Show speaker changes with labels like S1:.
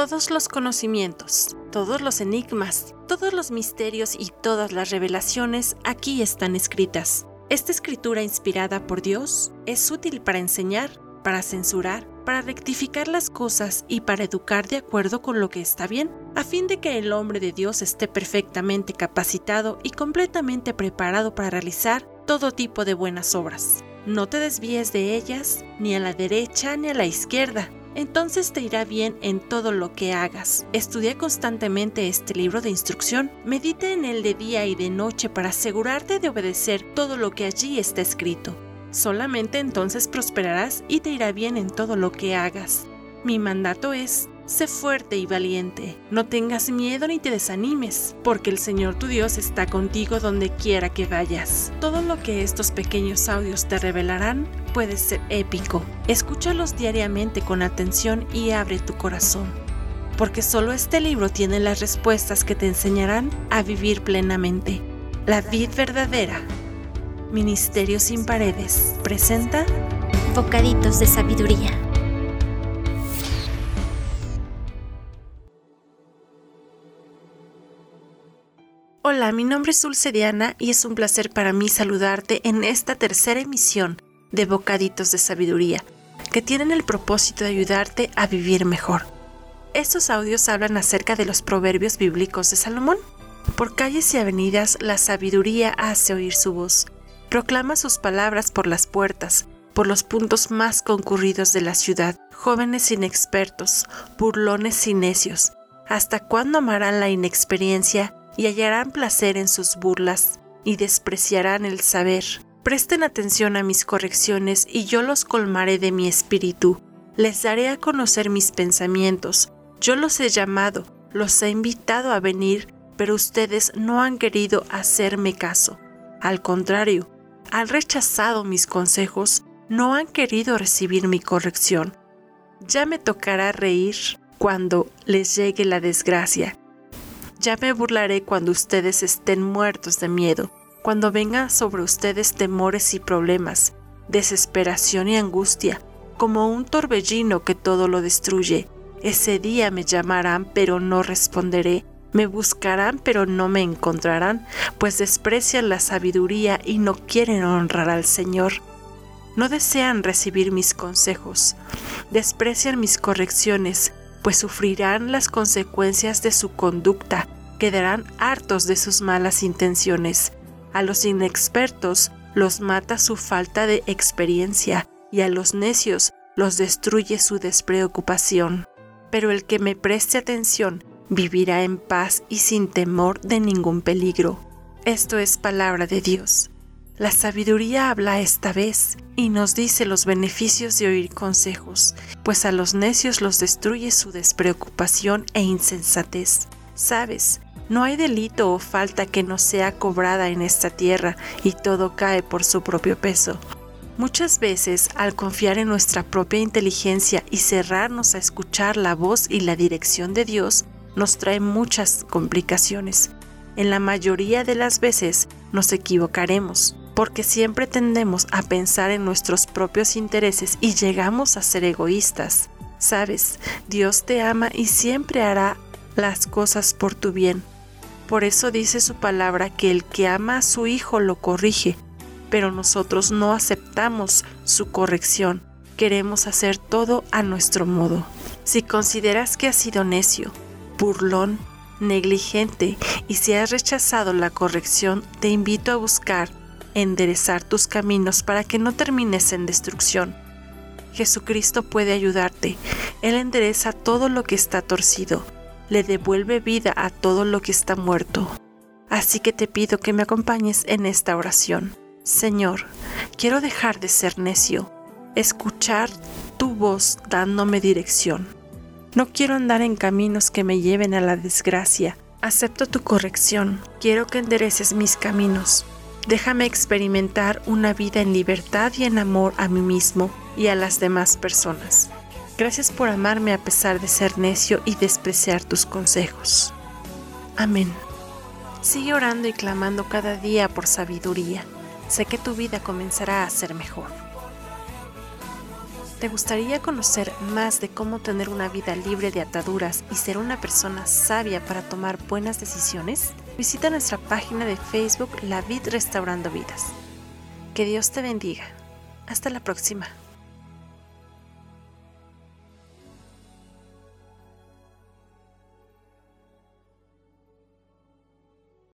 S1: Todos los conocimientos, todos los enigmas, todos los misterios y todas las revelaciones aquí están escritas. Esta escritura inspirada por Dios es útil para enseñar, para censurar, para rectificar las cosas y para educar de acuerdo con lo que está bien, a fin de que el hombre de Dios esté perfectamente capacitado y completamente preparado para realizar todo tipo de buenas obras. No te desvíes de ellas, ni a la derecha ni a la izquierda, entonces te irá bien en todo lo que hagas. Estudia constantemente este libro de instrucción, medite en él de día y de noche para asegurarte de obedecer todo lo que allí está escrito. Solamente entonces prosperarás y te irá bien en todo lo que hagas. Mi mandato es, sé fuerte y valiente, no tengas miedo ni te desanimes, porque el Señor tu Dios está contigo donde quiera que vayas. Todo lo que estos pequeños audios te revelarán puede ser épico. Escúchalos diariamente con atención y abre tu corazón, porque solo este libro tiene las respuestas que te enseñarán a vivir plenamente. La vid verdadera Ministerio sin Paredes presenta
S2: Bocaditos de Sabiduría.
S1: Hola, mi nombre es Dulce Diana y es un placer para mí saludarte en esta tercera emisión de Bocaditos de Sabiduría, que tienen el propósito de ayudarte a vivir mejor. Estos audios hablan acerca de los proverbios bíblicos de Salomón. Por calles y avenidas la sabiduría hace oír su voz proclama sus palabras por las puertas, por los puntos más concurridos de la ciudad, jóvenes inexpertos, burlones y necios. ¿Hasta cuándo amarán la inexperiencia y hallarán placer en sus burlas y despreciarán el saber? Presten atención a mis correcciones y yo los colmaré de mi espíritu. Les daré a conocer mis pensamientos. Yo los he llamado, los he invitado a venir, pero ustedes no han querido hacerme caso. Al contrario, han rechazado mis consejos, no han querido recibir mi corrección. Ya me tocará reír cuando les llegue la desgracia. Ya me burlaré cuando ustedes estén muertos de miedo, cuando vengan sobre ustedes temores y problemas, desesperación y angustia, como un torbellino que todo lo destruye. Ese día me llamarán, pero no responderé me buscarán pero no me encontrarán, pues desprecian la sabiduría y no quieren honrar al Señor. No desean recibir mis consejos, desprecian mis correcciones, pues sufrirán las consecuencias de su conducta, quedarán hartos de sus malas intenciones. A los inexpertos los mata su falta de experiencia y a los necios los destruye su despreocupación. Pero el que me preste atención vivirá en paz y sin temor de ningún peligro. Esto es palabra de Dios. La sabiduría habla esta vez y nos dice los beneficios de oír consejos, pues a los necios los destruye su despreocupación e insensatez. Sabes, no hay delito o falta que no sea cobrada en esta tierra y todo cae por su propio peso. Muchas veces, al confiar en nuestra propia inteligencia y cerrarnos a escuchar la voz y la dirección de Dios, nos trae muchas complicaciones. En la mayoría de las veces nos equivocaremos, porque siempre tendemos a pensar en nuestros propios intereses y llegamos a ser egoístas. Sabes, Dios te ama y siempre hará las cosas por tu bien. Por eso dice su palabra que el que ama a su hijo lo corrige, pero nosotros no aceptamos su corrección. Queremos hacer todo a nuestro modo. Si consideras que has sido necio, burlón, negligente y si has rechazado la corrección, te invito a buscar enderezar tus caminos para que no termines en destrucción. Jesucristo puede ayudarte. Él endereza todo lo que está torcido, le devuelve vida a todo lo que está muerto. Así que te pido que me acompañes en esta oración. Señor, quiero dejar de ser necio, escuchar tu voz dándome dirección no quiero andar en caminos que me lleven a la desgracia. Acepto tu corrección. Quiero que endereces mis caminos. Déjame experimentar una vida en libertad y en amor a mí mismo y a las demás personas. Gracias por amarme a pesar de ser necio y despreciar tus consejos. Amén. Sigue orando y clamando cada día por sabiduría. Sé que tu vida comenzará a ser mejor. ¿Te gustaría conocer más de cómo tener una vida libre de ataduras y ser una persona sabia para tomar buenas decisiones? Visita nuestra página de Facebook La Vid Restaurando Vidas. Que Dios te bendiga. Hasta la próxima.